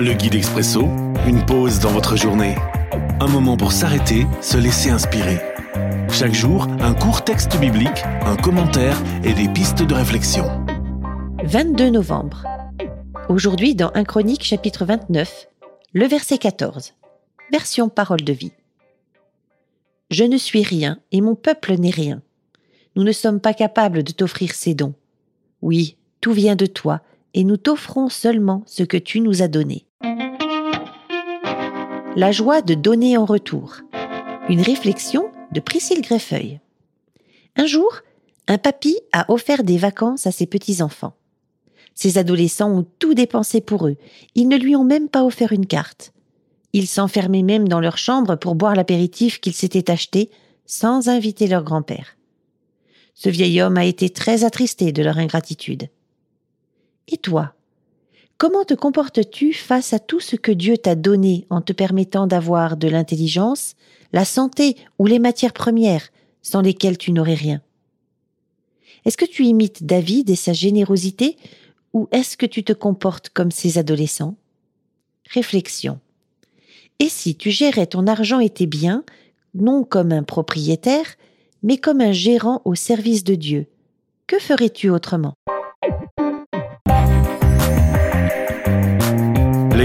Le guide expresso, une pause dans votre journée. Un moment pour s'arrêter, se laisser inspirer. Chaque jour, un court texte biblique, un commentaire et des pistes de réflexion. 22 novembre. Aujourd'hui dans 1 Chronique chapitre 29, le verset 14. Version parole de vie. Je ne suis rien et mon peuple n'est rien. Nous ne sommes pas capables de t'offrir ces dons. Oui, tout vient de toi et nous t'offrons seulement ce que tu nous as donné. La joie de donner en retour. Une réflexion de Priscille Greffeuil. Un jour, un papy a offert des vacances à ses petits-enfants. Ces adolescents ont tout dépensé pour eux. Ils ne lui ont même pas offert une carte. Ils s'enfermaient même dans leur chambre pour boire l'apéritif qu'ils s'étaient acheté sans inviter leur grand-père. Ce vieil homme a été très attristé de leur ingratitude. Et toi? Comment te comportes-tu face à tout ce que Dieu t'a donné en te permettant d'avoir de l'intelligence, la santé ou les matières premières sans lesquelles tu n'aurais rien? Est-ce que tu imites David et sa générosité ou est-ce que tu te comportes comme ces adolescents? Réflexion. Et si tu gérais ton argent et tes biens, non comme un propriétaire, mais comme un gérant au service de Dieu, que ferais-tu autrement?